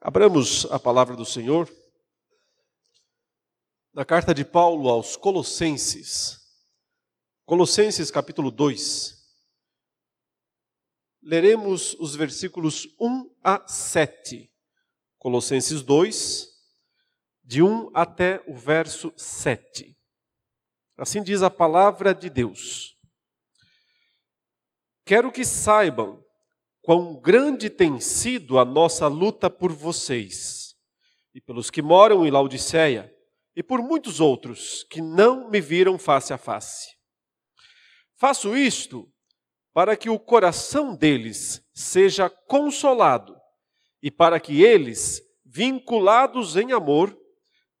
Abramos a palavra do Senhor na carta de Paulo aos Colossenses. Colossenses capítulo 2. Leremos os versículos 1 a 7. Colossenses 2, de 1 até o verso 7. Assim diz a palavra de Deus. Quero que saibam quão grande tem sido a nossa luta por vocês e pelos que moram em Laodiceia e por muitos outros que não me viram face a face. Faço isto para que o coração deles seja consolado e para que eles, vinculados em amor,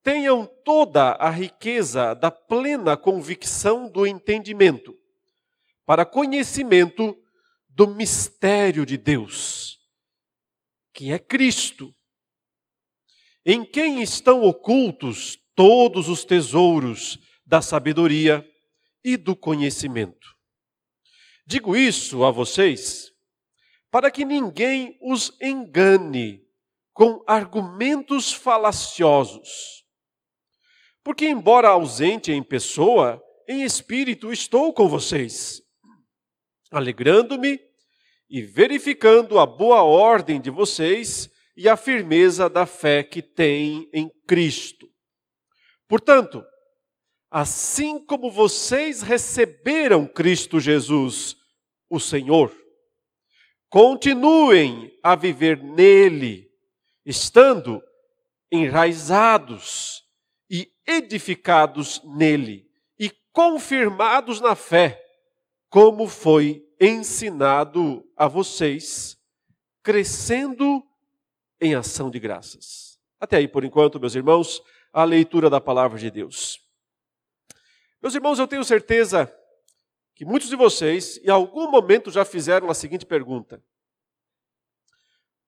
tenham toda a riqueza da plena convicção do entendimento, para conhecimento do mistério de Deus, que é Cristo, em quem estão ocultos todos os tesouros da sabedoria e do conhecimento. Digo isso a vocês para que ninguém os engane com argumentos falaciosos. Porque, embora ausente em pessoa, em espírito estou com vocês alegrando-me e verificando a boa ordem de vocês e a firmeza da fé que têm em Cristo. Portanto, assim como vocês receberam Cristo Jesus, o Senhor, continuem a viver nele, estando enraizados e edificados nele e confirmados na fé, como foi ensinado a vocês, crescendo em ação de graças. Até aí, por enquanto, meus irmãos, a leitura da palavra de Deus. Meus irmãos, eu tenho certeza que muitos de vocês, em algum momento, já fizeram a seguinte pergunta: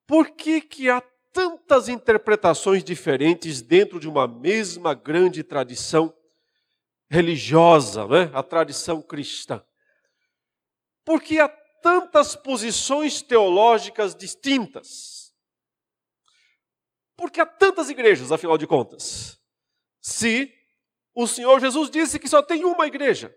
Por que, que há tantas interpretações diferentes dentro de uma mesma grande tradição religiosa, né? a tradição cristã? Por que há tantas posições teológicas distintas? Por que há tantas igrejas, afinal de contas? Se o Senhor Jesus disse que só tem uma igreja.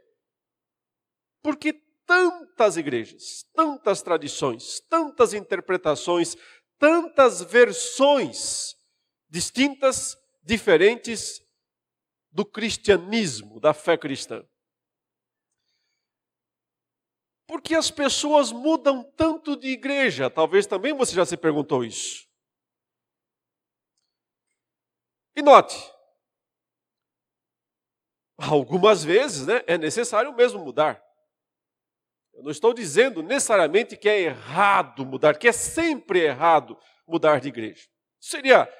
Por que tantas igrejas, tantas tradições, tantas interpretações, tantas versões distintas, diferentes do cristianismo, da fé cristã? Porque as pessoas mudam tanto de igreja? Talvez também você já se perguntou isso. E note, algumas vezes né, é necessário mesmo mudar. Eu não estou dizendo necessariamente que é errado mudar, que é sempre errado mudar de igreja. Seria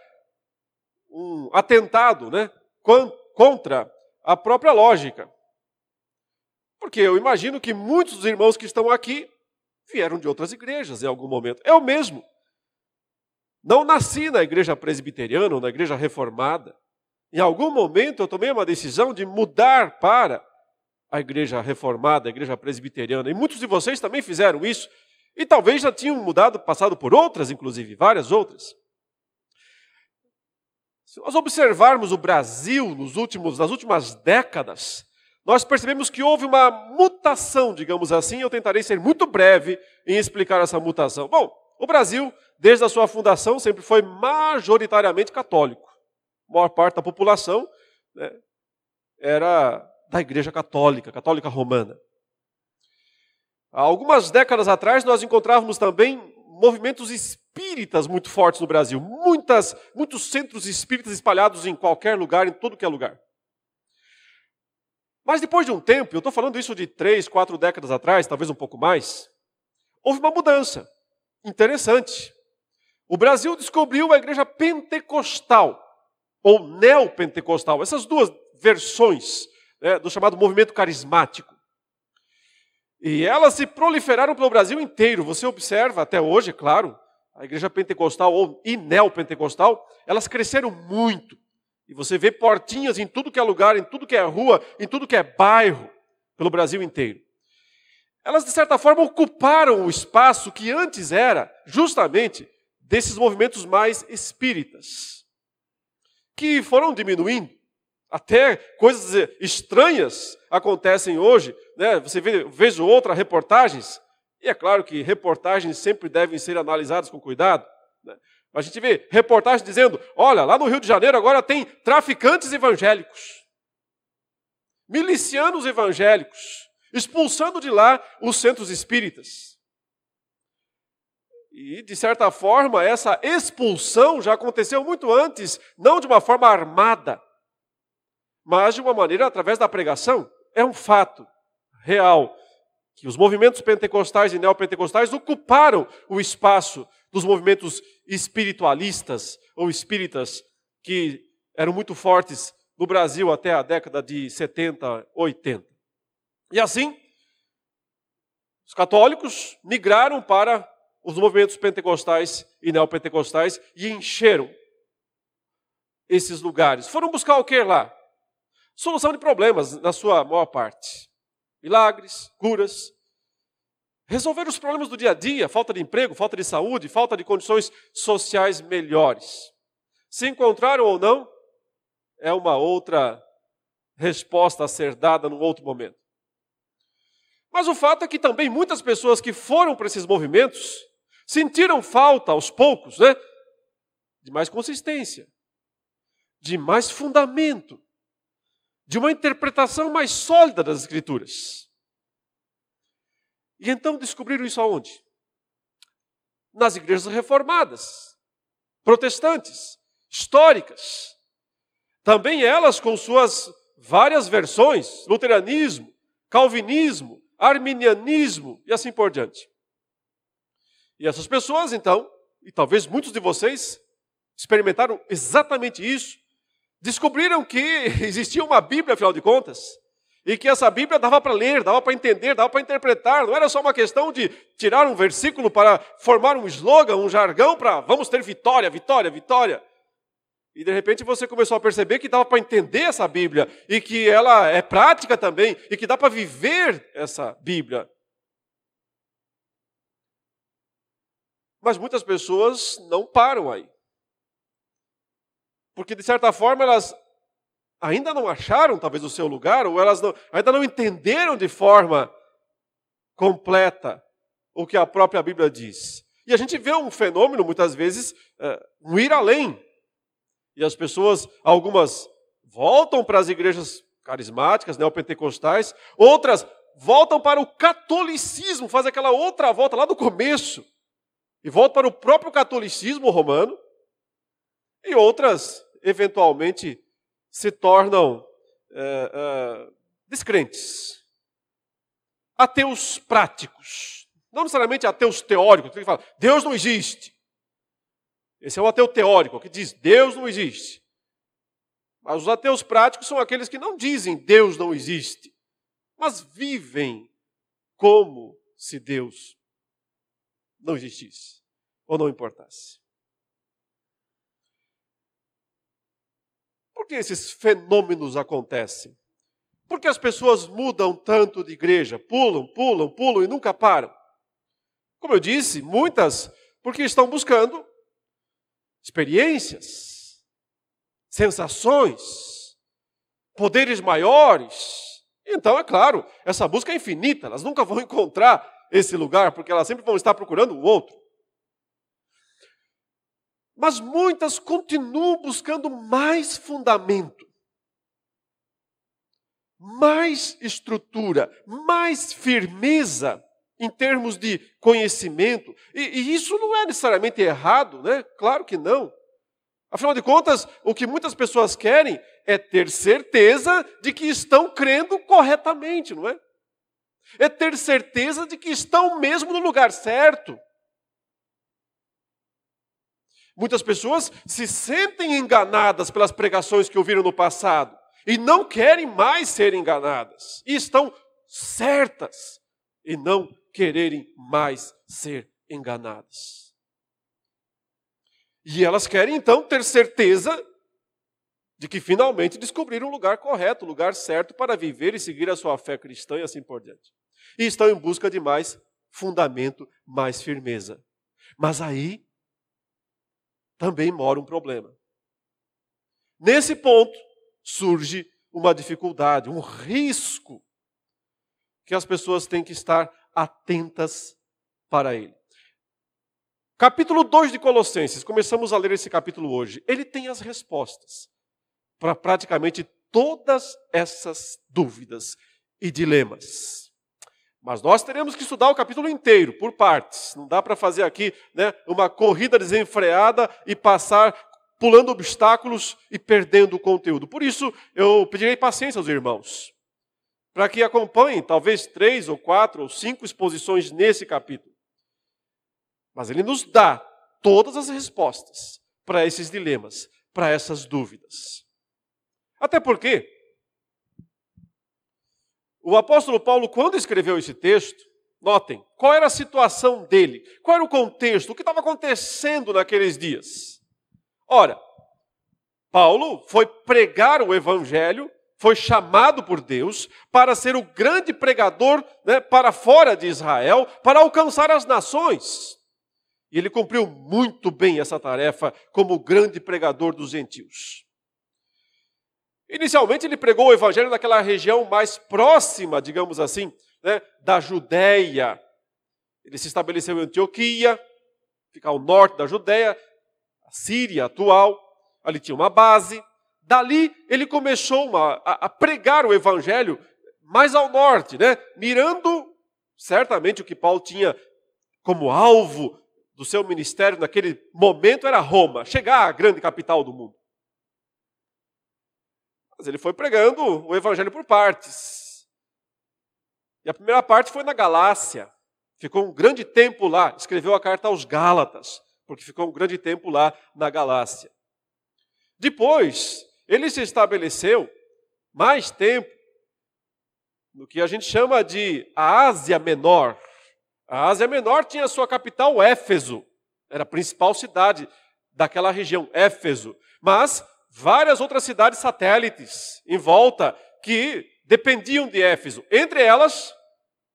um atentado né, contra a própria lógica. Porque eu imagino que muitos dos irmãos que estão aqui vieram de outras igrejas em algum momento. Eu mesmo. Não nasci na igreja presbiteriana ou na igreja reformada. Em algum momento eu tomei uma decisão de mudar para a igreja reformada, a igreja presbiteriana. E muitos de vocês também fizeram isso. E talvez já tinham mudado, passado por outras, inclusive, várias outras. Se nós observarmos o Brasil nos últimos, nas últimas décadas, nós percebemos que houve uma mutação, digamos assim. Eu tentarei ser muito breve em explicar essa mutação. Bom, o Brasil, desde a sua fundação, sempre foi majoritariamente católico. A maior parte da população né, era da Igreja Católica, católica romana. Há algumas décadas atrás, nós encontrávamos também movimentos espíritas muito fortes no Brasil. Muitas, muitos centros espíritas espalhados em qualquer lugar, em todo que é lugar. Mas depois de um tempo, eu estou falando isso de três, quatro décadas atrás, talvez um pouco mais, houve uma mudança interessante. O Brasil descobriu a igreja pentecostal, ou neopentecostal, essas duas versões né, do chamado movimento carismático. E elas se proliferaram pelo Brasil inteiro. Você observa até hoje, é claro, a igreja pentecostal ou e neopentecostal, elas cresceram muito. E você vê portinhas em tudo que é lugar, em tudo que é rua, em tudo que é bairro, pelo Brasil inteiro. Elas, de certa forma, ocuparam o espaço que antes era justamente desses movimentos mais espíritas, que foram diminuindo. Até coisas estranhas acontecem hoje. Né? Você vê, vejo outras reportagens, e é claro que reportagens sempre devem ser analisadas com cuidado. Né? A gente vê reportagens dizendo: olha, lá no Rio de Janeiro agora tem traficantes evangélicos, milicianos evangélicos, expulsando de lá os centros espíritas. E, de certa forma, essa expulsão já aconteceu muito antes, não de uma forma armada, mas de uma maneira através da pregação. É um fato real que os movimentos pentecostais e neopentecostais ocuparam o espaço dos movimentos espiritualistas ou espíritas que eram muito fortes no Brasil até a década de 70, 80. E assim, os católicos migraram para os movimentos pentecostais e neopentecostais e encheram esses lugares. Foram buscar o que lá? Solução de problemas, na sua maior parte. Milagres, curas. Resolver os problemas do dia a dia, falta de emprego, falta de saúde, falta de condições sociais melhores. Se encontraram ou não, é uma outra resposta a ser dada num outro momento. Mas o fato é que também muitas pessoas que foram para esses movimentos sentiram falta aos poucos, né? De mais consistência, de mais fundamento, de uma interpretação mais sólida das Escrituras. E então descobriram isso aonde? Nas igrejas reformadas, protestantes, históricas. Também elas com suas várias versões, luteranismo, calvinismo, arminianismo e assim por diante. E essas pessoas, então, e talvez muitos de vocês experimentaram exatamente isso, descobriram que existia uma Bíblia, afinal de contas, e que essa Bíblia dava para ler, dava para entender, dava para interpretar, não era só uma questão de tirar um versículo para formar um slogan, um jargão para vamos ter vitória, vitória, vitória. E de repente você começou a perceber que dava para entender essa Bíblia e que ela é prática também e que dá para viver essa Bíblia. Mas muitas pessoas não param aí. Porque de certa forma elas ainda não acharam talvez o seu lugar ou elas não, ainda não entenderam de forma completa o que a própria Bíblia diz. E a gente vê um fenômeno muitas vezes uh, um ir além e as pessoas, algumas voltam para as igrejas carismáticas, neopentecostais, outras voltam para o catolicismo, faz aquela outra volta lá do começo, e voltam para o próprio catolicismo romano, e outras, eventualmente, se tornam é, é, descrentes, ateus práticos, não necessariamente ateus teóricos, que fala, Deus não existe. Esse é o ateu teórico, que diz Deus não existe. Mas os ateus práticos são aqueles que não dizem Deus não existe, mas vivem como se Deus não existisse ou não importasse. Que esses fenômenos acontecem? Por que as pessoas mudam tanto de igreja? Pulam, pulam, pulam e nunca param. Como eu disse, muitas porque estão buscando experiências, sensações, poderes maiores. Então, é claro, essa busca é infinita, elas nunca vão encontrar esse lugar, porque elas sempre vão estar procurando o outro. Mas muitas continuam buscando mais fundamento, mais estrutura, mais firmeza em termos de conhecimento. E, e, isso não é necessariamente errado, né? Claro que não. Afinal de contas, o que muitas pessoas querem é ter certeza de que estão crendo corretamente, não é? É ter certeza de que estão mesmo no lugar certo. Muitas pessoas se sentem enganadas pelas pregações que ouviram no passado e não querem mais ser enganadas. E estão certas e não quererem mais ser enganadas. E elas querem então ter certeza de que finalmente descobriram o lugar correto, o lugar certo para viver e seguir a sua fé cristã e assim por diante. E estão em busca de mais fundamento, mais firmeza. Mas aí também mora um problema. Nesse ponto surge uma dificuldade, um risco que as pessoas têm que estar atentas para ele. Capítulo 2 de Colossenses, começamos a ler esse capítulo hoje. Ele tem as respostas para praticamente todas essas dúvidas e dilemas. Mas nós teremos que estudar o capítulo inteiro, por partes. Não dá para fazer aqui né, uma corrida desenfreada e passar pulando obstáculos e perdendo o conteúdo. Por isso, eu pedirei paciência aos irmãos, para que acompanhem talvez três ou quatro ou cinco exposições nesse capítulo. Mas ele nos dá todas as respostas para esses dilemas, para essas dúvidas. Até porque o apóstolo Paulo, quando escreveu esse texto, notem, qual era a situação dele, qual era o contexto, o que estava acontecendo naqueles dias. Ora, Paulo foi pregar o evangelho, foi chamado por Deus para ser o grande pregador né, para fora de Israel, para alcançar as nações. E ele cumpriu muito bem essa tarefa como grande pregador dos gentios. Inicialmente, ele pregou o evangelho naquela região mais próxima, digamos assim, né, da Judéia. Ele se estabeleceu em Antioquia, fica ao norte da Judéia, a Síria atual. Ali tinha uma base. Dali, ele começou uma, a, a pregar o evangelho mais ao norte, né, mirando certamente o que Paulo tinha como alvo do seu ministério naquele momento era Roma, chegar à grande capital do mundo. Mas ele foi pregando o evangelho por partes. E a primeira parte foi na Galácia. Ficou um grande tempo lá. Escreveu a carta aos Gálatas, porque ficou um grande tempo lá na Galácia. Depois, ele se estabeleceu mais tempo no que a gente chama de a Ásia Menor. A Ásia Menor tinha sua capital Éfeso, era a principal cidade daquela região, Éfeso. Mas várias outras cidades satélites em volta que dependiam de Éfeso, entre elas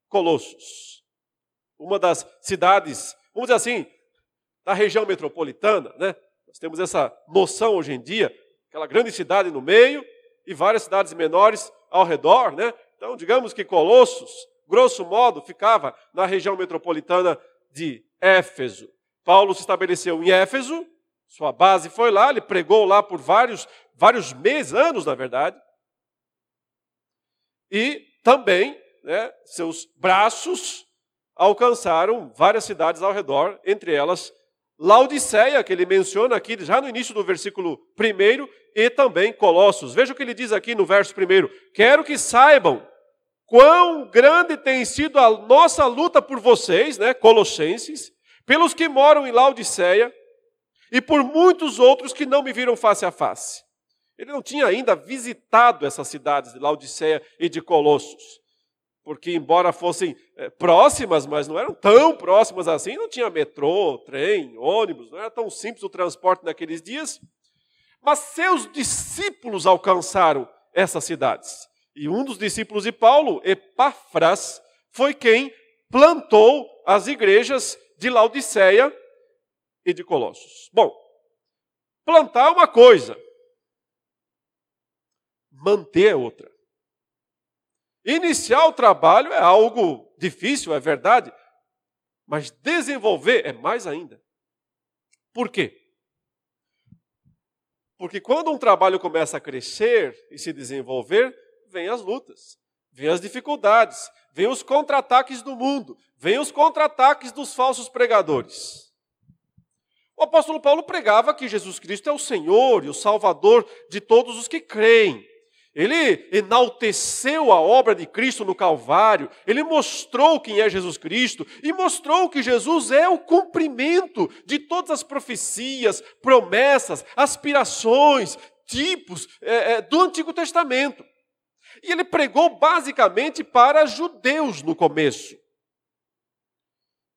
Colossos. Uma das cidades, vamos dizer assim, da região metropolitana, né? Nós temos essa noção hoje em dia, aquela grande cidade no meio e várias cidades menores ao redor, né? Então, digamos que Colossos grosso modo, ficava na região metropolitana de Éfeso. Paulo se estabeleceu em Éfeso, sua base foi lá, ele pregou lá por vários, vários meses, anos, na verdade. E também, né, seus braços alcançaram várias cidades ao redor, entre elas Laodiceia, que ele menciona aqui já no início do versículo 1, e também Colossos. Veja o que ele diz aqui no verso 1. Quero que saibam quão grande tem sido a nossa luta por vocês, né, Colossenses, pelos que moram em Laodiceia e por muitos outros que não me viram face a face. Ele não tinha ainda visitado essas cidades de Laodiceia e de Colossos, porque, embora fossem é, próximas, mas não eram tão próximas assim, não tinha metrô, trem, ônibus, não era tão simples o transporte naqueles dias. Mas seus discípulos alcançaram essas cidades. E um dos discípulos de Paulo, Epáfras, foi quem plantou as igrejas de Laodiceia e de Colossos. Bom, plantar é uma coisa, manter é outra. Iniciar o trabalho é algo difícil, é verdade, mas desenvolver é mais ainda. Por quê? Porque quando um trabalho começa a crescer e se desenvolver, vem as lutas, vem as dificuldades, vem os contra-ataques do mundo, vem os contra-ataques dos falsos pregadores. O apóstolo Paulo pregava que Jesus Cristo é o Senhor e o Salvador de todos os que creem. Ele enalteceu a obra de Cristo no Calvário, ele mostrou quem é Jesus Cristo e mostrou que Jesus é o cumprimento de todas as profecias, promessas, aspirações, tipos é, é, do Antigo Testamento. E ele pregou basicamente para judeus no começo.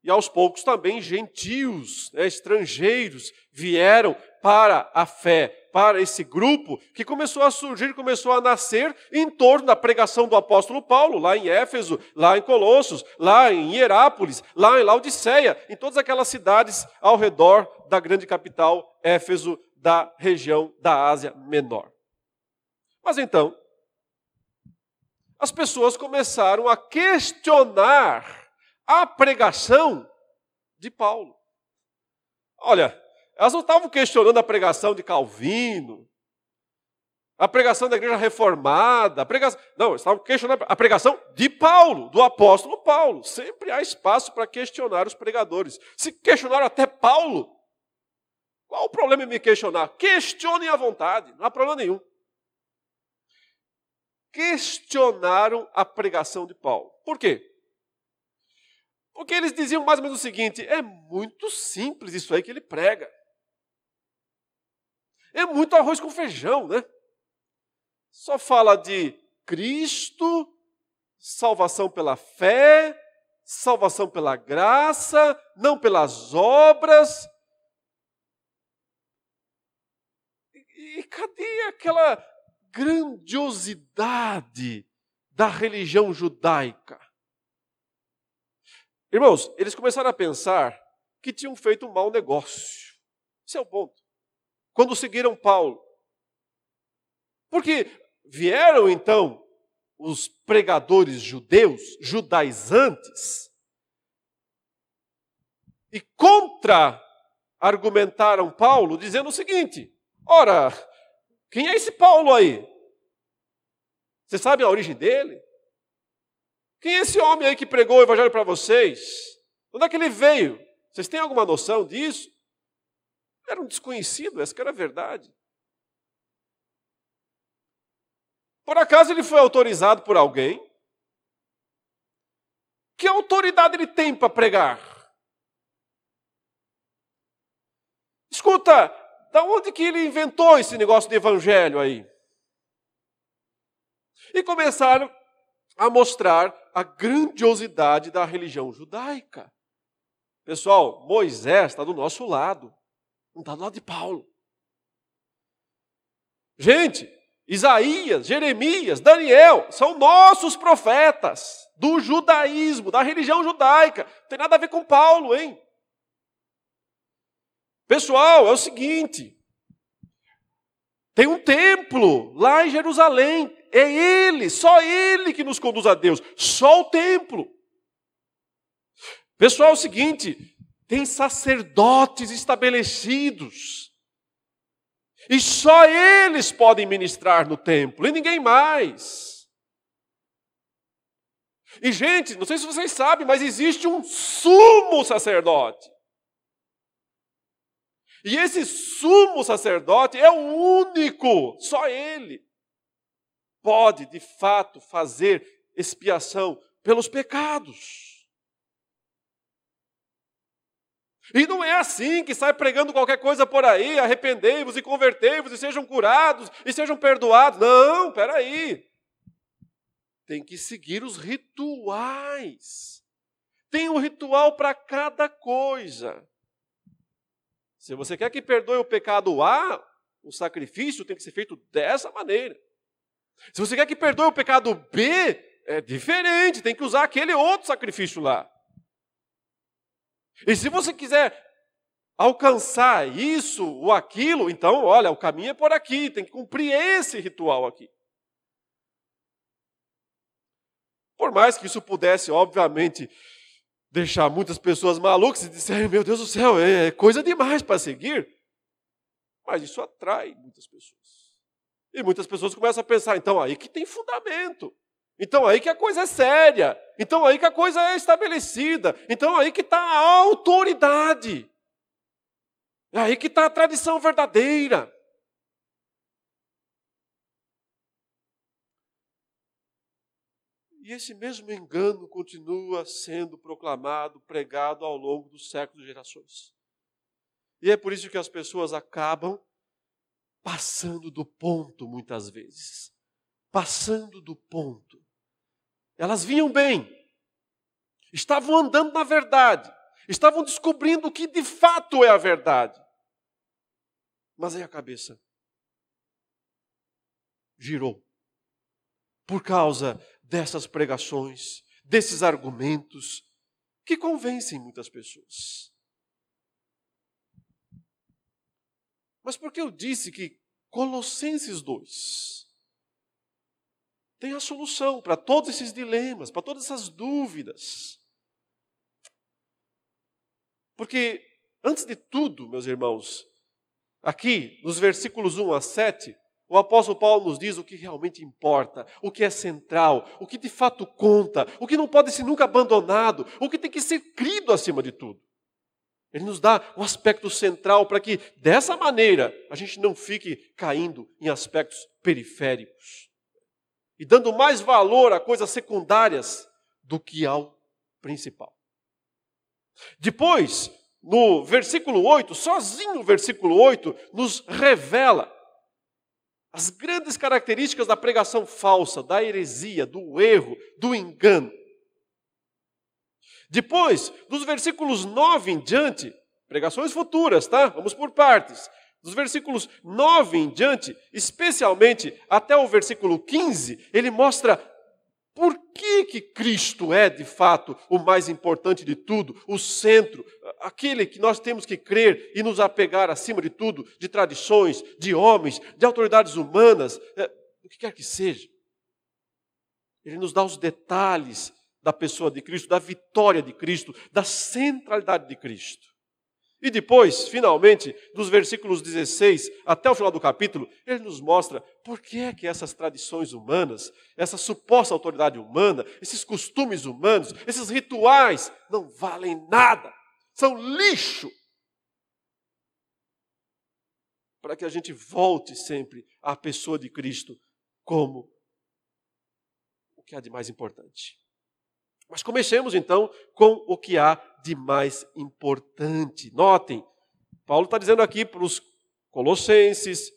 E aos poucos também gentios, né, estrangeiros, vieram para a fé, para esse grupo que começou a surgir, começou a nascer em torno da pregação do apóstolo Paulo, lá em Éfeso, lá em Colossos, lá em Hierápolis, lá em Laodiceia, em todas aquelas cidades ao redor da grande capital Éfeso da região da Ásia Menor. Mas então, as pessoas começaram a questionar a pregação de Paulo. Olha, elas não estavam questionando a pregação de Calvino, a pregação da igreja reformada, a pregação. Não, estavam questionando a pregação de Paulo, do apóstolo Paulo. Sempre há espaço para questionar os pregadores. Se questionaram até Paulo, qual o problema em me questionar? Questionem à vontade, não há problema nenhum. Questionaram a pregação de Paulo. Por quê? Porque eles diziam mais ou menos o seguinte: é muito simples isso aí que ele prega. É muito arroz com feijão, né? Só fala de Cristo, salvação pela fé, salvação pela graça, não pelas obras. E, cadê aquela grandiosidade da religião judaica? Irmãos, eles começaram a pensar que tinham feito um mau negócio. Esse é o ponto. Quando seguiram Paulo. Porque vieram então os pregadores judeus, judaizantes, e contra-argumentaram Paulo, dizendo o seguinte: ora, quem é esse Paulo aí? Você sabe a origem dele? Quem é esse homem aí que pregou o evangelho para vocês? Onde é que ele veio? Vocês têm alguma noção disso? Era um desconhecido, essa que era a verdade. Por acaso ele foi autorizado por alguém? Que autoridade ele tem para pregar? Escuta, da onde que ele inventou esse negócio de evangelho aí? E começaram a mostrar a grandiosidade da religião judaica. Pessoal, Moisés está do nosso lado, não está do lado de Paulo. Gente, Isaías, Jeremias, Daniel são nossos profetas do judaísmo, da religião judaica. Não tem nada a ver com Paulo, hein? Pessoal, é o seguinte: tem um templo lá em Jerusalém é Ele, só Ele que nos conduz a Deus, só o templo. Pessoal, é o seguinte: tem sacerdotes estabelecidos, e só eles podem ministrar no templo, e ninguém mais. E, gente, não sei se vocês sabem, mas existe um sumo sacerdote. E esse sumo sacerdote é o único, só ele pode de fato fazer expiação pelos pecados. E não é assim que sai pregando qualquer coisa por aí, arrependei-vos e convertei-vos e sejam curados e sejam perdoados. Não, peraí. Tem que seguir os rituais. Tem um ritual para cada coisa. Se você quer que perdoe o pecado A, o sacrifício tem que ser feito dessa maneira. Se você quer que perdoe o pecado B, é diferente, tem que usar aquele outro sacrifício lá. E se você quiser alcançar isso ou aquilo, então, olha, o caminho é por aqui, tem que cumprir esse ritual aqui. Por mais que isso pudesse, obviamente, deixar muitas pessoas malucas e disserem, meu Deus do céu, é coisa demais para seguir, mas isso atrai muitas pessoas. E muitas pessoas começam a pensar, então aí que tem fundamento. Então aí que a coisa é séria. Então aí que a coisa é estabelecida. Então aí que está a autoridade. É aí que está a tradição verdadeira. E esse mesmo engano continua sendo proclamado, pregado ao longo dos séculos e gerações. E é por isso que as pessoas acabam passando do ponto muitas vezes. Passando do ponto. Elas vinham bem, estavam andando na verdade, estavam descobrindo o que de fato é a verdade. Mas aí a cabeça girou por causa dessas pregações, desses argumentos que convencem muitas pessoas. Mas por que eu disse que Colossenses 2 tem a solução para todos esses dilemas, para todas essas dúvidas? Porque, antes de tudo, meus irmãos, aqui nos versículos 1 a 7, o apóstolo Paulo nos diz o que realmente importa, o que é central, o que de fato conta, o que não pode ser nunca abandonado, o que tem que ser crido acima de tudo. Ele nos dá um aspecto central para que, dessa maneira, a gente não fique caindo em aspectos periféricos e dando mais valor a coisas secundárias do que ao principal. Depois, no versículo 8, sozinho o versículo 8, nos revela as grandes características da pregação falsa, da heresia, do erro, do engano. Depois, dos versículos 9 em diante, pregações futuras, tá? Vamos por partes. Dos versículos 9 em diante, especialmente até o versículo 15, ele mostra por que, que Cristo é, de fato, o mais importante de tudo, o centro, aquele que nós temos que crer e nos apegar acima de tudo, de tradições, de homens, de autoridades humanas, é, o que quer que seja. Ele nos dá os detalhes da pessoa de Cristo, da vitória de Cristo, da centralidade de Cristo. E depois, finalmente, dos versículos 16 até o final do capítulo, ele nos mostra por que é que essas tradições humanas, essa suposta autoridade humana, esses costumes humanos, esses rituais não valem nada, são lixo. Para que a gente volte sempre à pessoa de Cristo como o que há de mais importante. Mas comecemos então com o que há de mais importante. Notem, Paulo está dizendo aqui para os colossenses,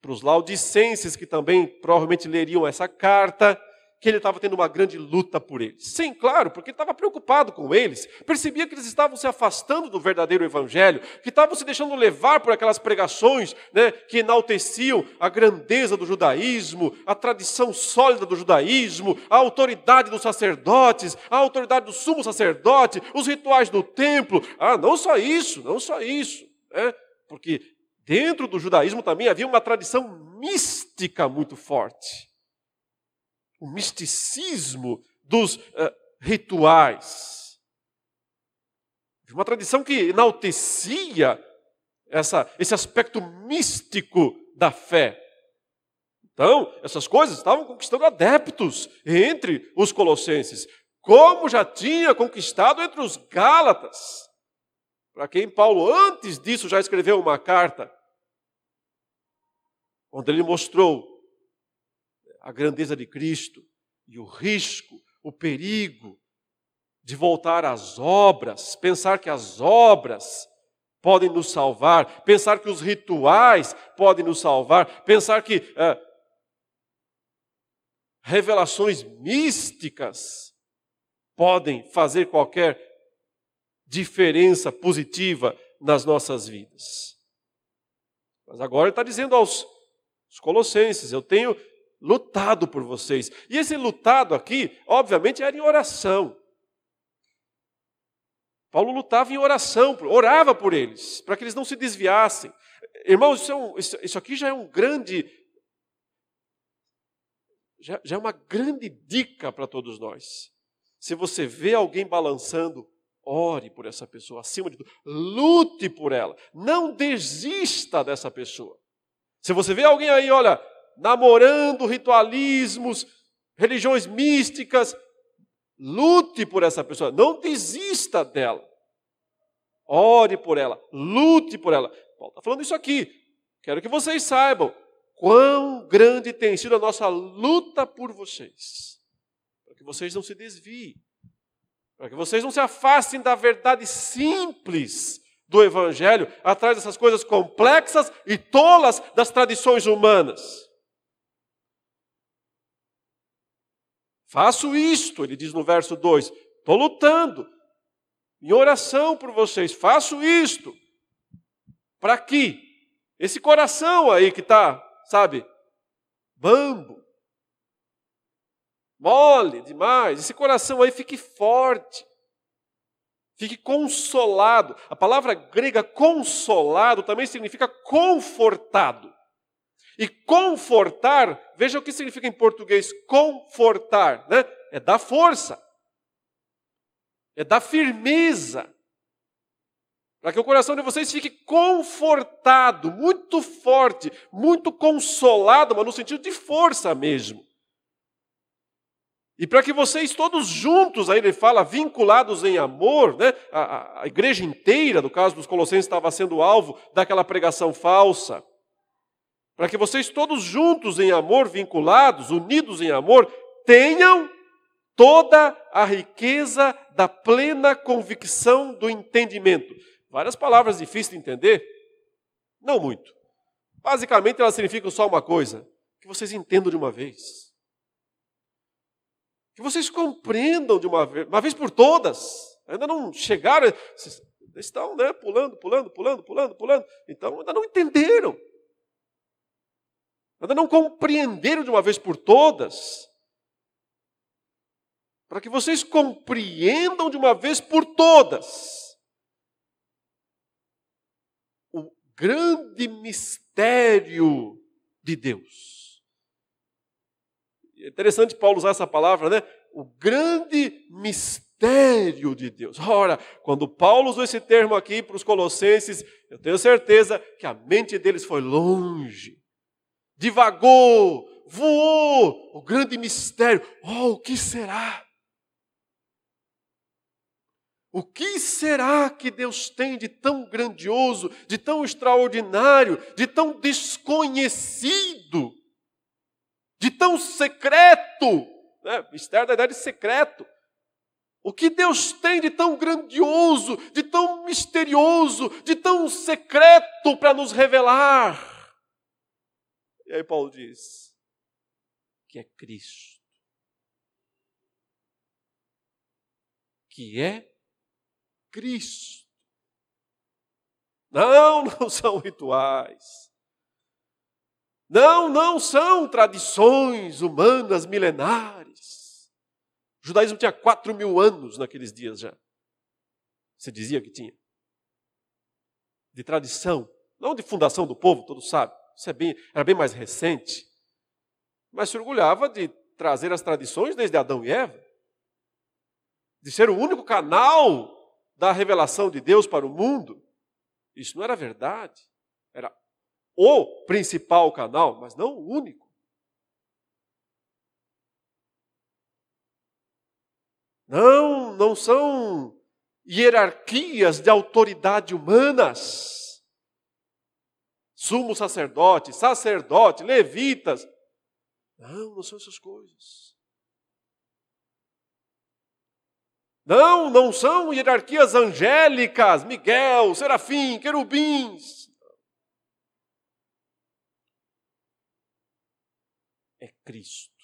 para os laudicenses, que também provavelmente leriam essa carta, que ele estava tendo uma grande luta por eles. Sim, claro, porque ele estava preocupado com eles, percebia que eles estavam se afastando do verdadeiro evangelho, que estavam se deixando levar por aquelas pregações né, que enalteciam a grandeza do judaísmo, a tradição sólida do judaísmo, a autoridade dos sacerdotes, a autoridade do sumo sacerdote, os rituais do templo. Ah, não só isso, não só isso, né? porque dentro do judaísmo também havia uma tradição mística muito forte o misticismo dos uh, rituais. Uma tradição que enaltecia essa, esse aspecto místico da fé. Então, essas coisas estavam conquistando adeptos entre os colossenses, como já tinha conquistado entre os gálatas, para quem Paulo, antes disso, já escreveu uma carta, onde ele mostrou a grandeza de Cristo e o risco, o perigo de voltar às obras, pensar que as obras podem nos salvar, pensar que os rituais podem nos salvar, pensar que é, revelações místicas podem fazer qualquer diferença positiva nas nossas vidas. Mas agora ele está dizendo aos Colossenses: eu tenho lutado por vocês. E esse lutado aqui, obviamente, era em oração. Paulo lutava em oração, orava por eles, para que eles não se desviassem. Irmãos, isso, é um, isso, aqui já é um grande. Já, já é uma grande dica para todos nós. Se você vê alguém balançando, ore por essa pessoa, acima de tudo, lute por ela, não desista dessa pessoa. Se você vê alguém aí, olha, namorando ritualismos, religiões místicas. Lute por essa pessoa, não desista dela. Ore por ela, lute por ela. Paulo está falando isso aqui. Quero que vocês saibam quão grande tem sido a nossa luta por vocês. Para que vocês não se desviem. Para que vocês não se afastem da verdade simples do Evangelho, atrás dessas coisas complexas e tolas das tradições humanas. Faço isto, ele diz no verso 2. Estou lutando. em oração por vocês, faço isto. Para que esse coração aí que está, sabe, bambo, mole demais, esse coração aí fique forte, fique consolado. A palavra grega consolado também significa confortado. E confortar, veja o que significa em português confortar, né? É dar força, é dar firmeza, para que o coração de vocês fique confortado, muito forte, muito consolado, mas no sentido de força mesmo. E para que vocês todos juntos, aí ele fala, vinculados em amor, né? A, a, igreja inteira, no caso dos Colossenses, estava sendo alvo daquela pregação falsa. Para que vocês todos juntos em amor, vinculados, unidos em amor, tenham toda a riqueza da plena convicção do entendimento. Várias palavras difíceis de entender? Não muito. Basicamente, elas significam só uma coisa: que vocês entendam de uma vez. Que vocês compreendam de uma vez, uma vez por todas. Ainda não chegaram, estão né, pulando, pulando, pulando, pulando, pulando. Então, ainda não entenderam. Ainda não compreenderam de uma vez por todas. Para que vocês compreendam de uma vez por todas grande mistério de Deus. É interessante Paulo usar essa palavra, né? O grande mistério de Deus. Ora, quando Paulo usou esse termo aqui para os colossenses, eu tenho certeza que a mente deles foi longe, divagou, voou, o grande mistério. Oh, o que será? O que será que Deus tem de tão grandioso, de tão extraordinário, de tão desconhecido, de tão secreto? Né? Mistério da idade secreto. O que Deus tem de tão grandioso, de tão misterioso, de tão secreto para nos revelar? E aí Paulo diz que é Cristo. Que é Cristo. Não, não são rituais. Não, não são tradições humanas milenares. O judaísmo tinha quatro mil anos naqueles dias já. Você dizia que tinha. De tradição, não de fundação do povo, todos sabem. Isso é bem, era bem mais recente. Mas se orgulhava de trazer as tradições desde Adão e Eva. De ser o único canal da revelação de Deus para o mundo, isso não era verdade. Era o principal canal, mas não o único. Não, não são hierarquias de autoridade humanas. Sumo sacerdote, sacerdote, levitas. Não, não são essas coisas. Não, não são hierarquias angélicas, Miguel, Serafim, querubins. É Cristo.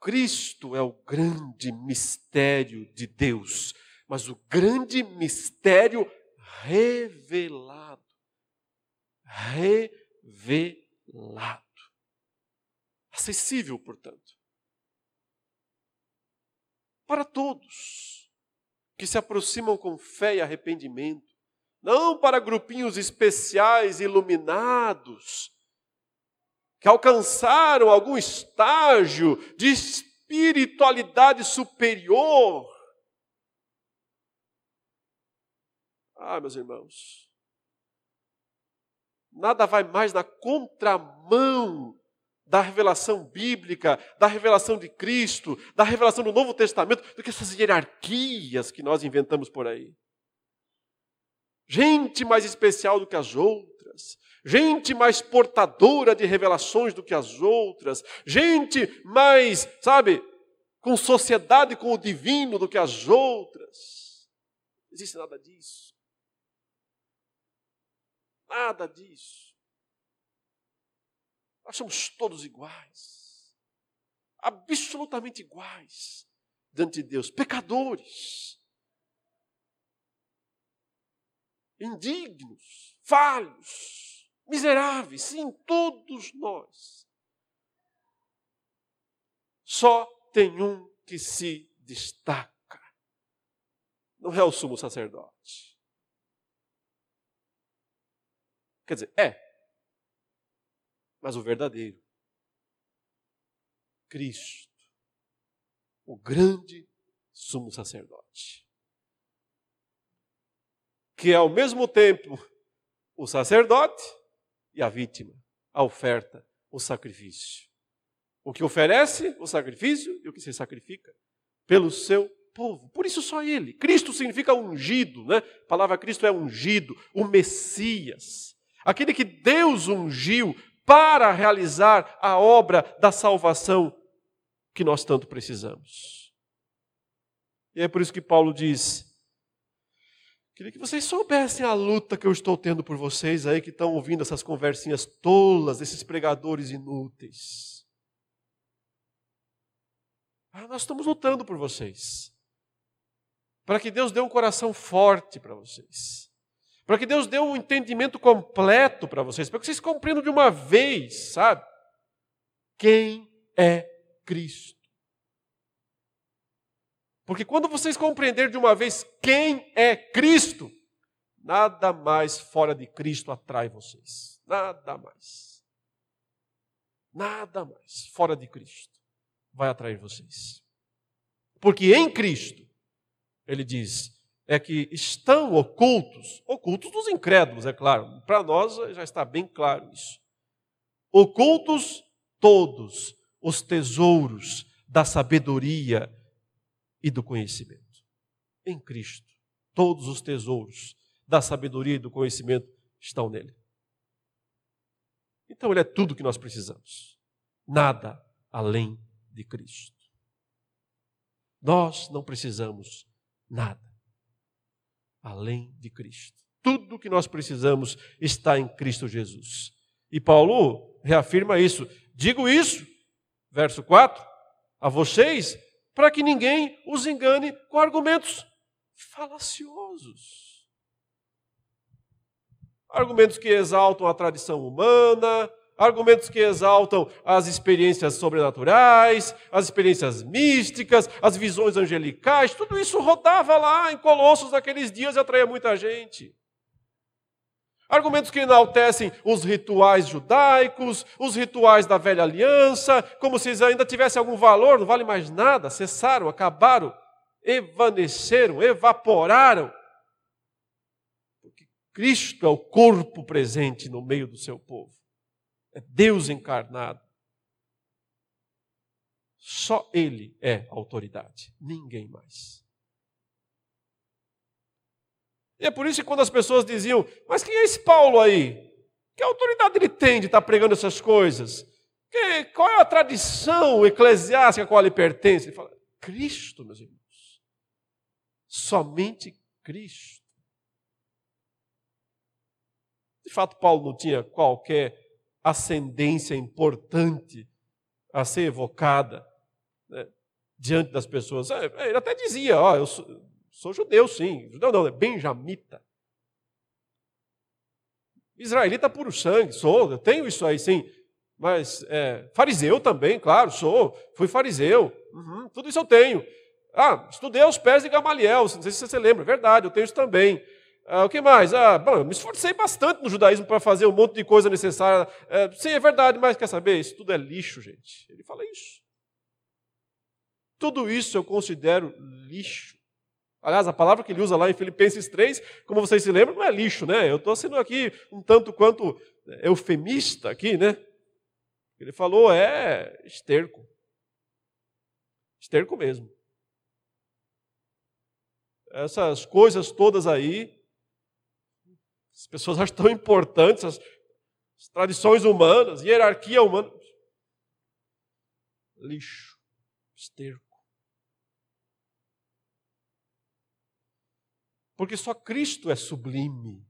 Cristo é o grande mistério de Deus, mas o grande mistério revelado. Revelado. Acessível, portanto para todos que se aproximam com fé e arrependimento, não para grupinhos especiais iluminados, que alcançaram algum estágio de espiritualidade superior. Ah, meus irmãos, nada vai mais na contramão da revelação bíblica, da revelação de Cristo, da revelação do Novo Testamento, do que essas hierarquias que nós inventamos por aí. Gente mais especial do que as outras, gente mais portadora de revelações do que as outras, gente mais, sabe, com sociedade com o divino do que as outras. Não existe nada disso. Nada disso. Nós somos todos iguais. Absolutamente iguais. diante de Deus, pecadores, indignos, falhos, miseráveis, sim, todos nós. Só tem um que se destaca. Não é o sumo sacerdote. Quer dizer, é. Mas o verdadeiro. Cristo. O grande sumo sacerdote. Que é ao mesmo tempo o sacerdote e a vítima, a oferta, o sacrifício. O que oferece o sacrifício e o que se sacrifica pelo seu povo. Por isso só ele. Cristo significa ungido, né? A palavra Cristo é ungido, o Messias. Aquele que Deus ungiu para realizar a obra da salvação que nós tanto precisamos. E é por isso que Paulo diz: Queria que vocês soubessem a luta que eu estou tendo por vocês aí que estão ouvindo essas conversinhas tolas, esses pregadores inúteis. Ah, nós estamos lutando por vocês. Para que Deus dê um coração forte para vocês. Para que Deus dê um entendimento completo para vocês. Para que vocês compreendam de uma vez, sabe? Quem é Cristo. Porque quando vocês compreenderem de uma vez quem é Cristo, nada mais fora de Cristo atrai vocês. Nada mais. Nada mais fora de Cristo vai atrair vocês. Porque em Cristo, ele diz, é que estão ocultos, ocultos dos incrédulos, é claro. Para nós já está bem claro isso. Ocultos todos os tesouros da sabedoria e do conhecimento. Em Cristo, todos os tesouros da sabedoria e do conhecimento estão nele. Então, ele é tudo que nós precisamos. Nada além de Cristo. Nós não precisamos nada além de Cristo. Tudo o que nós precisamos está em Cristo Jesus. E Paulo reafirma isso. Digo isso, verso 4, a vocês para que ninguém os engane com argumentos falaciosos. Argumentos que exaltam a tradição humana, argumentos que exaltam as experiências sobrenaturais, as experiências místicas, as visões angelicais, tudo isso rodava lá em Colossos naqueles dias e atraía muita gente. Argumentos que enaltecem os rituais judaicos, os rituais da velha aliança, como se ainda tivessem algum valor, não vale mais nada, cessaram, acabaram, evaneceram, evaporaram. Porque Cristo é o corpo presente no meio do seu povo, é Deus encarnado. Só Ele é autoridade, ninguém mais. E é por isso que quando as pessoas diziam, mas quem é esse Paulo aí? Que autoridade ele tem de estar pregando essas coisas? Que, qual é a tradição eclesiástica a qual ele pertence? Ele fala, Cristo, meus irmãos. Somente Cristo. De fato, Paulo não tinha qualquer ascendência importante a ser evocada né, diante das pessoas. É, ele até dizia, ó, eu sou, Sou judeu, sim. Judeu não, é benjamita. Israelita puro sangue, sou, eu tenho isso aí, sim. Mas é, fariseu também, claro, sou. Fui fariseu. Uhum, tudo isso eu tenho. Ah, estudei aos pés de Gamaliel, não sei se você lembra, é verdade, eu tenho isso também. Ah, o que mais? Ah, bom, eu me esforcei bastante no judaísmo para fazer um monte de coisa necessária. É, sim, é verdade, mas quer saber? Isso tudo é lixo, gente. Ele fala isso. Tudo isso eu considero lixo. Aliás, a palavra que ele usa lá em Filipenses 3, como vocês se lembram, não é lixo, né? Eu estou sendo aqui um tanto quanto eufemista aqui, né? Ele falou é esterco. Esterco mesmo. Essas coisas todas aí, as pessoas acham tão importantes, as, as tradições humanas, hierarquia humana. Lixo, esterco. Porque só Cristo é sublime.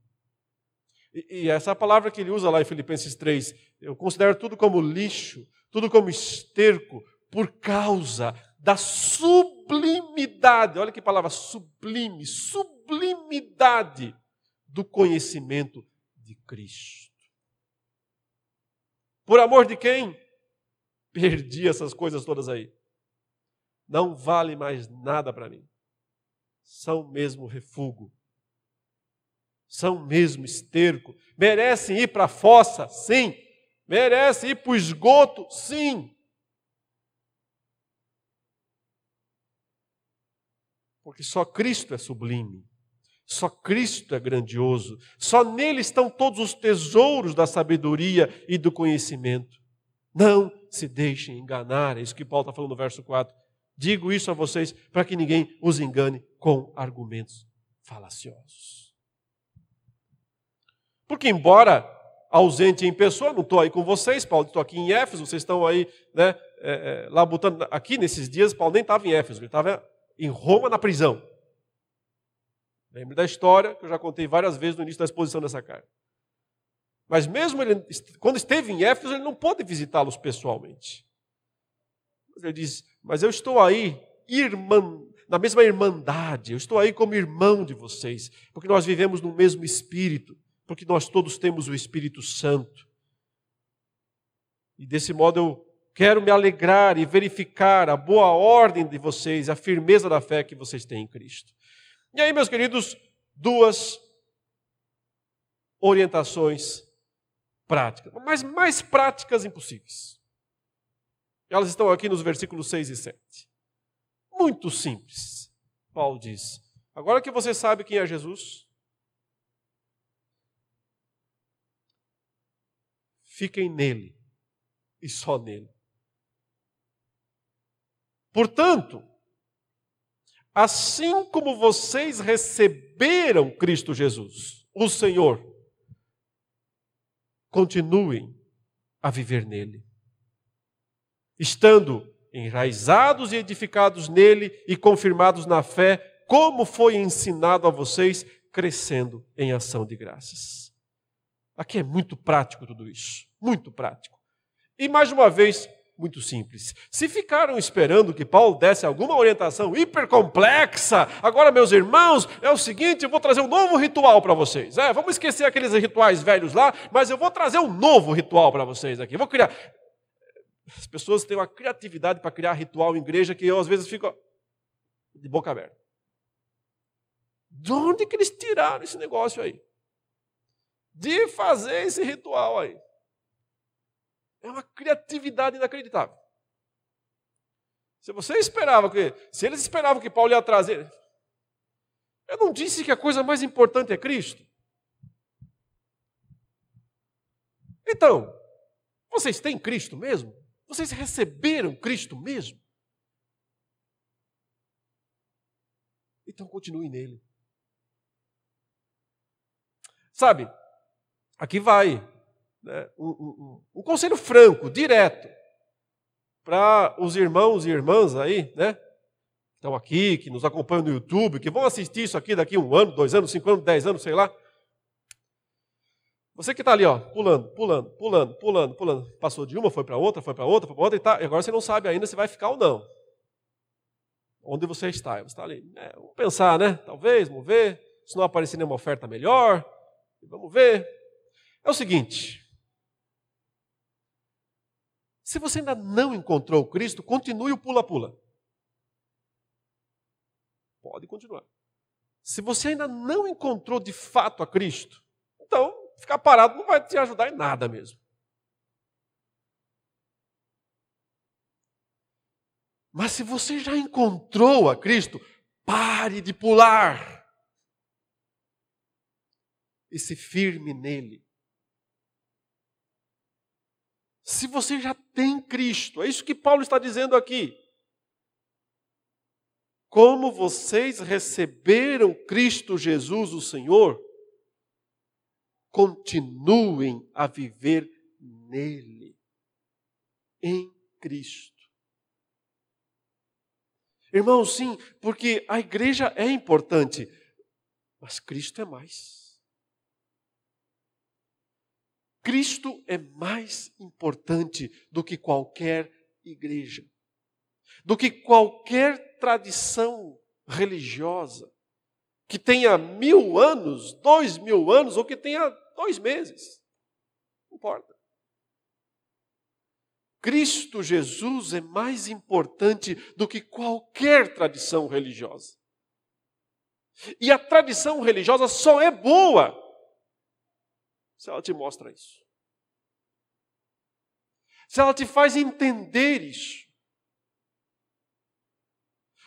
E, e essa é palavra que ele usa lá em Filipenses 3. Eu considero tudo como lixo, tudo como esterco, por causa da sublimidade, olha que palavra sublime, sublimidade do conhecimento de Cristo. Por amor de quem? Perdi essas coisas todas aí. Não vale mais nada para mim. São mesmo refúgio. São mesmo esterco. Merecem ir para a fossa? Sim. Merecem ir para o esgoto? Sim. Porque só Cristo é sublime. Só Cristo é grandioso. Só nele estão todos os tesouros da sabedoria e do conhecimento. Não se deixem enganar. É isso que Paulo está falando no verso 4. Digo isso a vocês para que ninguém os engane com argumentos falaciosos. Porque, embora ausente em pessoa, não estou aí com vocês, Paulo, estou aqui em Éfeso, vocês estão aí, né, é, é, lá botando. Aqui nesses dias, Paulo nem estava em Éfeso, ele estava em Roma na prisão. Lembre da história que eu já contei várias vezes no início da exposição dessa carta. Mas mesmo ele, quando esteve em Éfeso, ele não pôde visitá-los pessoalmente. Ele diz: Mas eu estou aí, irmã, na mesma irmandade, eu estou aí como irmão de vocês, porque nós vivemos no mesmo espírito, porque nós todos temos o Espírito Santo. E desse modo eu quero me alegrar e verificar a boa ordem de vocês, a firmeza da fé que vocês têm em Cristo. E aí, meus queridos, duas orientações práticas, mas mais práticas impossíveis. Elas estão aqui nos versículos 6 e 7. Muito simples. Paulo diz: Agora que você sabe quem é Jesus, fiquem nele e só nele. Portanto, assim como vocês receberam Cristo Jesus, o Senhor, continuem a viver nele, estando enraizados e edificados nele e confirmados na fé, como foi ensinado a vocês, crescendo em ação de graças. Aqui é muito prático tudo isso, muito prático. E mais uma vez, muito simples. Se ficaram esperando que Paulo desse alguma orientação hipercomplexa, agora, meus irmãos, é o seguinte: eu vou trazer um novo ritual para vocês. É, vamos esquecer aqueles rituais velhos lá, mas eu vou trazer um novo ritual para vocês aqui. vou criar. As pessoas têm uma criatividade para criar ritual em igreja que eu, às vezes, fico de boca aberta. De onde que eles tiraram esse negócio aí? De fazer esse ritual aí. É uma criatividade inacreditável. Se você esperava que, se eles esperavam que Paulo ia trazer, eu não disse que a coisa mais importante é Cristo. Então, vocês têm Cristo mesmo? Vocês receberam Cristo mesmo? Então continue nele. Sabe, aqui vai né, um, um, um, conselho franco, direto, para os irmãos e irmãs aí, né? Que estão aqui, que nos acompanham no YouTube, que vão assistir isso aqui daqui um ano, dois anos, cinco anos, dez anos, sei lá. Você que está ali, ó, pulando, pulando, pulando, pulando, pulando. Passou de uma, foi para outra, foi para outra, foi para outra, e, tá, e agora você não sabe ainda se vai ficar ou não. Onde você está? Você está ali. É, vamos pensar, né? Talvez, vamos ver. Se não aparecer nenhuma oferta melhor, vamos ver. É o seguinte: se você ainda não encontrou Cristo, continue o pula-pula. Pode continuar. Se você ainda não encontrou de fato a Cristo, então ficar parado não vai te ajudar em nada mesmo. Mas se você já encontrou a Cristo, pare de pular. E se firme nele. Se você já tem Cristo. É isso que Paulo está dizendo aqui. Como vocês receberam Cristo Jesus, o Senhor, continuem a viver nele, em Cristo. Irmãos, sim, porque a igreja é importante, mas Cristo é mais. Cristo é mais importante do que qualquer igreja. do que qualquer tradição religiosa que tenha mil anos, dois mil anos ou que tenha dois meses. Não importa. Cristo Jesus é mais importante do que qualquer tradição religiosa. E a tradição religiosa só é boa se ela te mostra isso. Se ela te faz entender isso.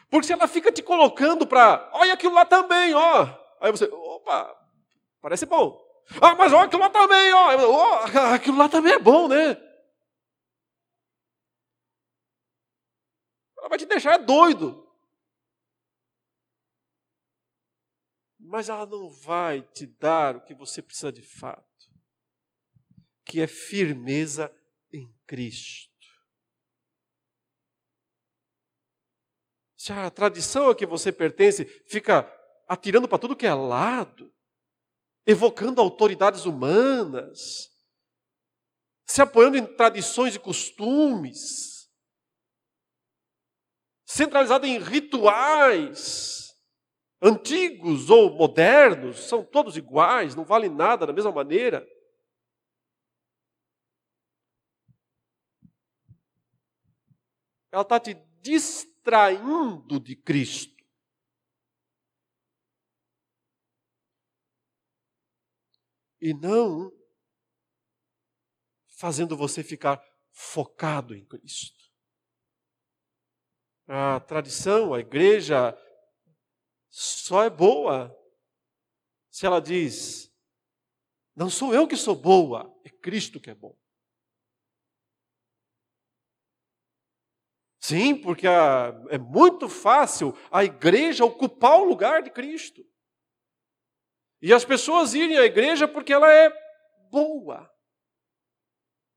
Porque se ela fica te colocando para, olha aquilo lá também, ó. Aí você, opa, parece bom. Ah, mas olha aquilo lá também, ó. Oh, aquilo lá também é bom, né? Ela vai te deixar doido. Mas ela não vai te dar o que você precisa de fato, que é firmeza em Cristo. Se a tradição a que você pertence fica atirando para tudo que é lado, evocando autoridades humanas, se apoiando em tradições e costumes, centralizado em rituais antigos ou modernos, são todos iguais, não valem nada da mesma maneira. Ela está te distraindo de Cristo. E não fazendo você ficar focado em Cristo. A tradição, a igreja, só é boa se ela diz: não sou eu que sou boa, é Cristo que é bom. Sim, porque a, é muito fácil a igreja ocupar o lugar de Cristo. E as pessoas irem à igreja porque ela é boa,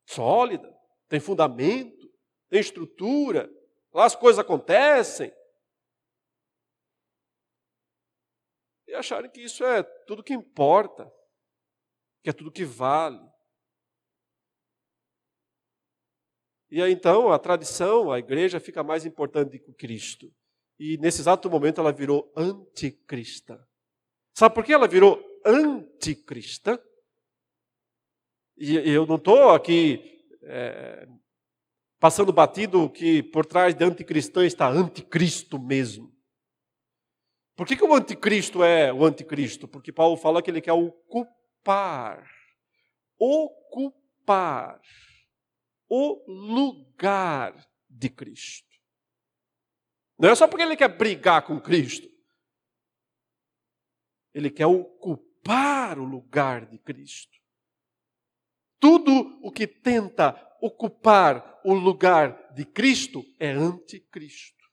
sólida, tem fundamento, tem estrutura, lá as coisas acontecem. E acharem que isso é tudo que importa, que é tudo que vale. E aí então a tradição, a igreja fica mais importante que Cristo. E nesse exato momento ela virou anticrista. Sabe por que ela virou anticrista? E eu não estou aqui é, passando batido que por trás de anticristã está anticristo mesmo. Por que, que o anticristo é o anticristo? Porque Paulo fala que ele quer ocupar. Ocupar o lugar de Cristo. Não é só porque ele quer brigar com Cristo. Ele quer ocupar o lugar de Cristo. Tudo o que tenta ocupar o lugar de Cristo é anticristo.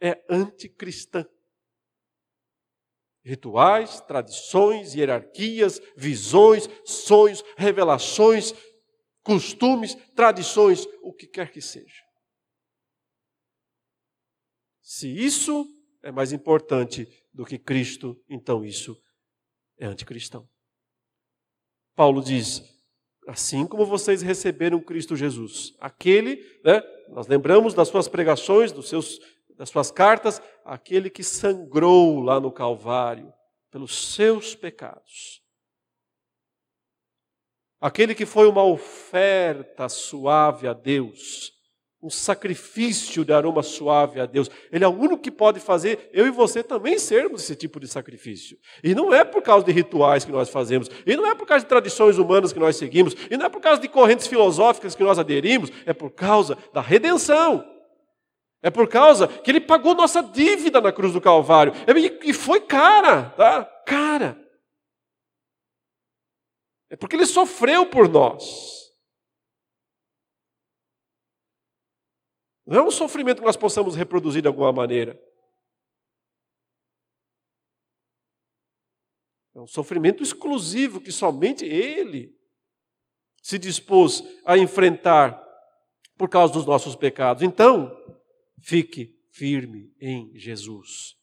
É anticristã. Rituais, tradições, hierarquias, visões, sonhos, revelações, costumes, tradições, o que quer que seja. Se isso é mais importante do que Cristo, então isso é anticristão. Paulo diz: assim como vocês receberam Cristo Jesus, aquele, né, nós lembramos das suas pregações, dos seus, das suas cartas, aquele que sangrou lá no Calvário pelos seus pecados Aquele que foi uma oferta suave a Deus, um sacrifício de aroma suave a Deus. Ele é o único que pode fazer eu e você também sermos esse tipo de sacrifício. E não é por causa de rituais que nós fazemos, e não é por causa de tradições humanas que nós seguimos, e não é por causa de correntes filosóficas que nós aderimos, é por causa da redenção. É por causa que ele pagou nossa dívida na cruz do Calvário. E foi cara, tá? Cara. É porque ele sofreu por nós. Não é um sofrimento que nós possamos reproduzir de alguma maneira. É um sofrimento exclusivo que somente ele se dispôs a enfrentar por causa dos nossos pecados. Então, fique firme em Jesus.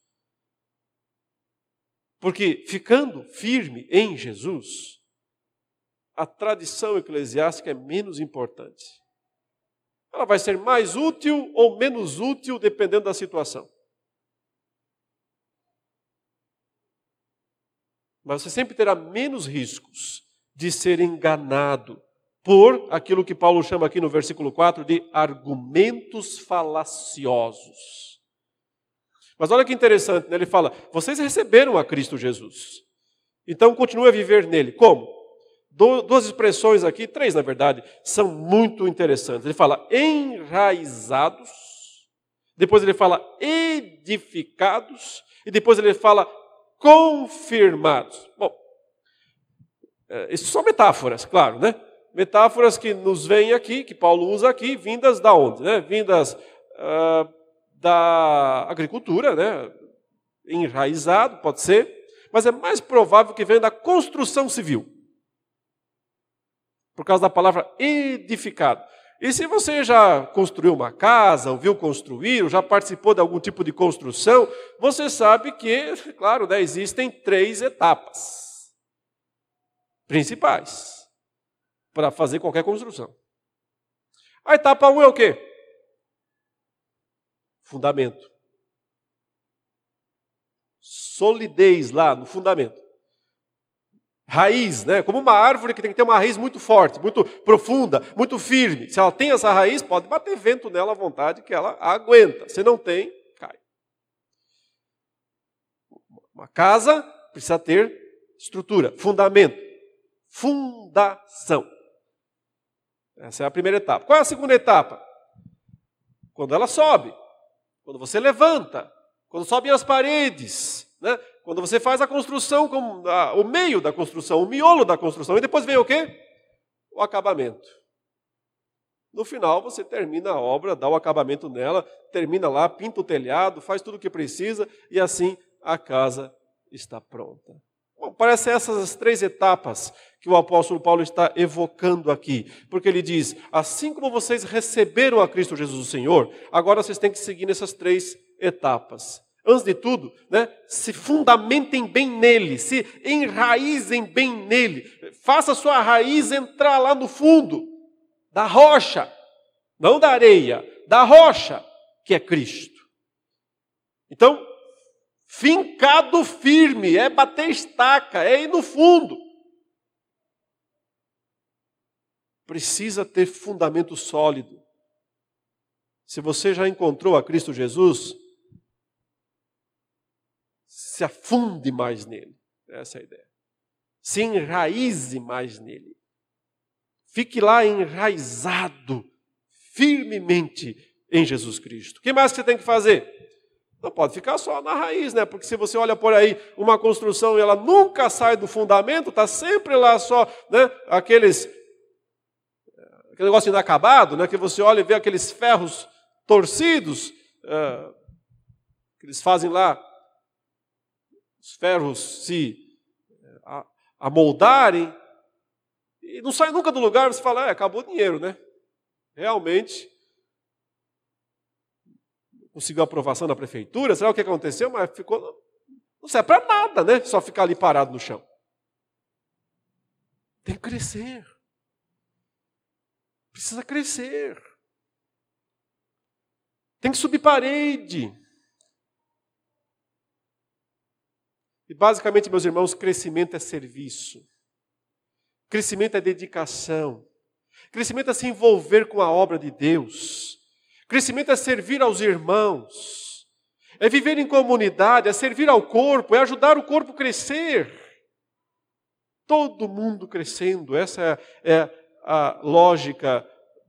Porque ficando firme em Jesus, a tradição eclesiástica é menos importante. Ela vai ser mais útil ou menos útil dependendo da situação. Mas você sempre terá menos riscos de ser enganado por aquilo que Paulo chama aqui no versículo 4 de argumentos falaciosos. Mas olha que interessante, né? ele fala: vocês receberam a Cristo Jesus, então continue a viver nele. Como? Duas expressões aqui, três na verdade, são muito interessantes. Ele fala enraizados, depois ele fala edificados, e depois ele fala confirmados. Bom, é, isso são metáforas, claro, né? metáforas que nos vêm aqui, que Paulo usa aqui, vindas da onde? Né? Vindas uh, da agricultura, né? enraizado, pode ser, mas é mais provável que venha da construção civil. Por causa da palavra edificado. E se você já construiu uma casa, ou viu construir, ou já participou de algum tipo de construção, você sabe que, claro, né, existem três etapas principais para fazer qualquer construção. A etapa 1 um é o quê? Fundamento. Solidez lá no fundamento. Raiz, né? Como uma árvore que tem que ter uma raiz muito forte, muito profunda, muito firme. Se ela tem essa raiz, pode bater vento nela à vontade que ela aguenta. Se não tem, cai. Uma casa precisa ter estrutura, fundamento, fundação. Essa é a primeira etapa. Qual é a segunda etapa? Quando ela sobe, quando você levanta, quando sobem as paredes, né? Quando você faz a construção, o meio da construção, o miolo da construção, e depois vem o quê? O acabamento. No final, você termina a obra, dá o acabamento nela, termina lá, pinta o telhado, faz tudo o que precisa, e assim a casa está pronta. Bom, parece essas as três etapas que o apóstolo Paulo está evocando aqui, porque ele diz: assim como vocês receberam a Cristo Jesus o Senhor, agora vocês têm que seguir nessas três etapas. Antes de tudo, né, se fundamentem bem nele, se enraizem bem nele, faça sua raiz entrar lá no fundo da rocha, não da areia, da rocha, que é Cristo. Então, fincado firme, é bater estaca, é ir no fundo. Precisa ter fundamento sólido. Se você já encontrou a Cristo Jesus, se afunde mais nele. Essa é a ideia. Se enraize mais nele. Fique lá enraizado firmemente em Jesus Cristo. O que mais você tem que fazer? Não pode ficar só na raiz, né? Porque se você olha por aí uma construção e ela nunca sai do fundamento, está sempre lá só, né? Aqueles aquele negócio inacabado, né? Que você olha e vê aqueles ferros torcidos é, que eles fazem lá, os ferros se é, amoldarem e não sai nunca do lugar. Você fala, é, acabou o dinheiro, né? Realmente conseguiu aprovação da prefeitura, será o que aconteceu? Mas ficou. Não serve para nada, né? Só ficar ali parado no chão. Tem que crescer. Precisa crescer. Tem que subir parede. E basicamente, meus irmãos, crescimento é serviço. Crescimento é dedicação. Crescimento é se envolver com a obra de Deus. Crescimento é servir aos irmãos, é viver em comunidade, é servir ao corpo, é ajudar o corpo a crescer. Todo mundo crescendo, essa é a lógica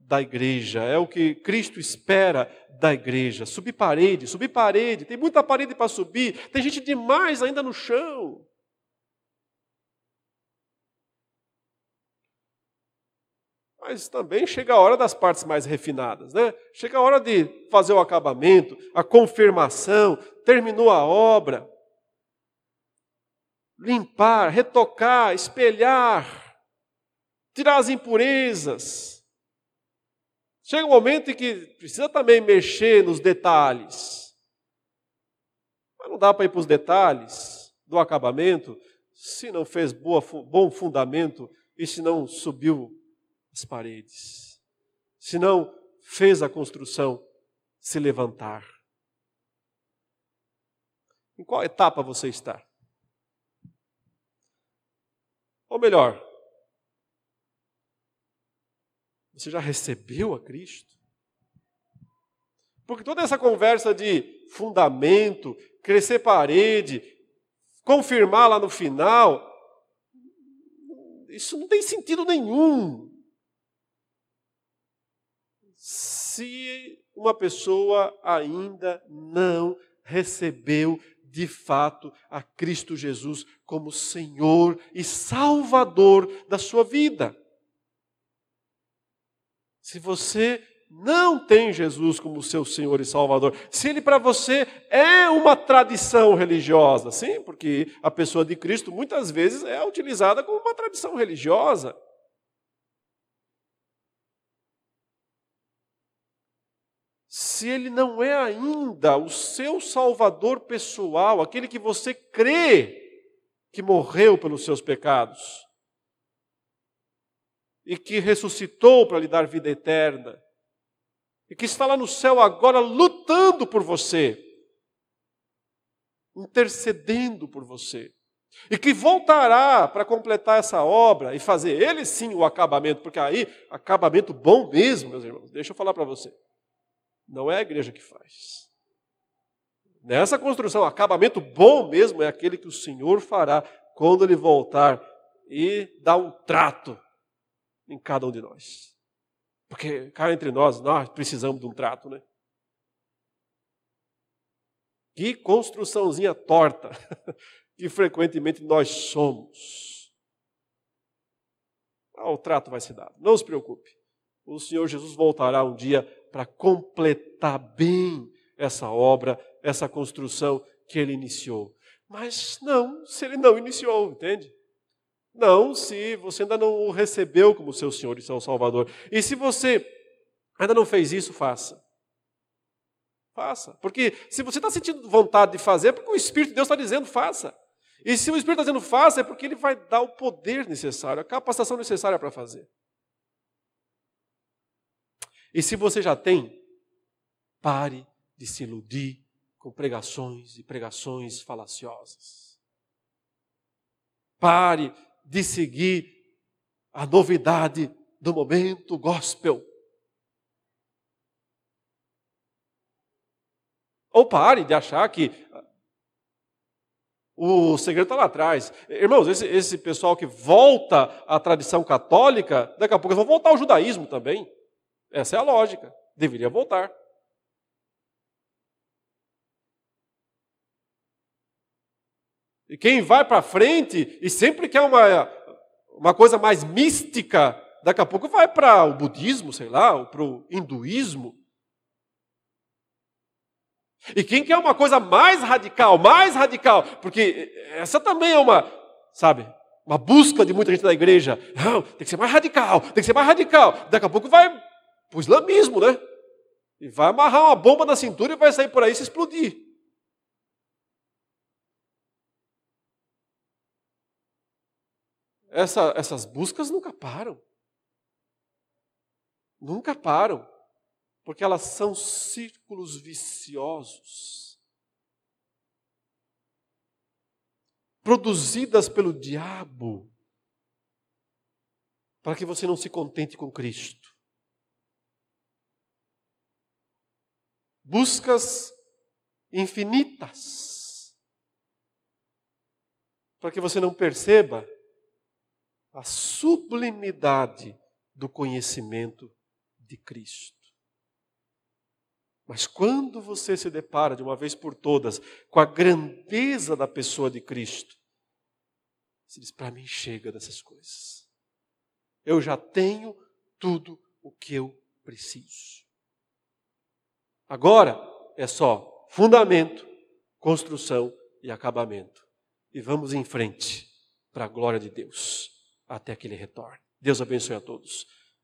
da igreja, é o que Cristo espera da igreja. Subir parede, subir parede, tem muita parede para subir, tem gente demais ainda no chão. Mas também chega a hora das partes mais refinadas, né? Chega a hora de fazer o acabamento, a confirmação, terminou a obra. Limpar, retocar, espelhar, tirar as impurezas. Chega um momento em que precisa também mexer nos detalhes. Mas não dá para ir para os detalhes do acabamento se não fez boa, bom fundamento e se não subiu as paredes. Se não fez a construção se levantar. Em qual etapa você está? Ou melhor, você já recebeu a Cristo? Porque toda essa conversa de fundamento, crescer parede, confirmar lá no final, isso não tem sentido nenhum. Se uma pessoa ainda não recebeu de fato a Cristo Jesus como Senhor e Salvador da sua vida. Se você não tem Jesus como seu Senhor e Salvador, se ele para você é uma tradição religiosa, sim, porque a pessoa de Cristo muitas vezes é utilizada como uma tradição religiosa. Se ele não é ainda o seu Salvador pessoal, aquele que você crê que morreu pelos seus pecados e que ressuscitou para lhe dar vida eterna, e que está lá no céu agora lutando por você, intercedendo por você, e que voltará para completar essa obra e fazer ele sim o acabamento, porque aí, acabamento bom mesmo, meus irmãos, deixa eu falar para você, não é a igreja que faz. Nessa construção, acabamento bom mesmo é aquele que o Senhor fará quando ele voltar e dar um trato em cada um de nós. Porque cá entre nós, nós precisamos de um trato, né? Que construçãozinha torta que frequentemente nós somos. Ah, o trato vai se dar. Não se preocupe. O Senhor Jesus voltará um dia para completar bem essa obra, essa construção que ele iniciou. Mas não, se ele não iniciou, entende? Não, se você ainda não o recebeu como seu Senhor e seu Salvador. E se você ainda não fez isso, faça. Faça. Porque se você está sentindo vontade de fazer, é porque o Espírito de Deus está dizendo, faça. E se o Espírito está dizendo, faça, é porque ele vai dar o poder necessário, a capacitação necessária para fazer. E se você já tem, pare de se iludir com pregações e pregações falaciosas. Pare de seguir a novidade do momento gospel. Ou pare de achar que o segredo está lá atrás. Irmãos, esse, esse, pessoal que volta à tradição católica, daqui a pouco vão voltar ao judaísmo também. Essa é a lógica. Deveria voltar. E quem vai para frente e sempre quer uma, uma coisa mais mística, daqui a pouco vai para o budismo, sei lá, para o hinduísmo. E quem quer uma coisa mais radical, mais radical, porque essa também é uma, sabe, uma busca de muita gente da igreja. Não, tem que ser mais radical, tem que ser mais radical. Daqui a pouco vai para o islamismo, né? E vai amarrar uma bomba na cintura e vai sair por aí se explodir. Essa, essas buscas nunca param. Nunca param. Porque elas são círculos viciosos. Produzidas pelo diabo. Para que você não se contente com Cristo. Buscas infinitas. Para que você não perceba a sublimidade do conhecimento de Cristo. Mas quando você se depara de uma vez por todas com a grandeza da pessoa de Cristo, você diz: para mim chega dessas coisas. Eu já tenho tudo o que eu preciso. Agora é só fundamento, construção e acabamento. E vamos em frente para a glória de Deus até que ele retorne. Deus abençoe a todos.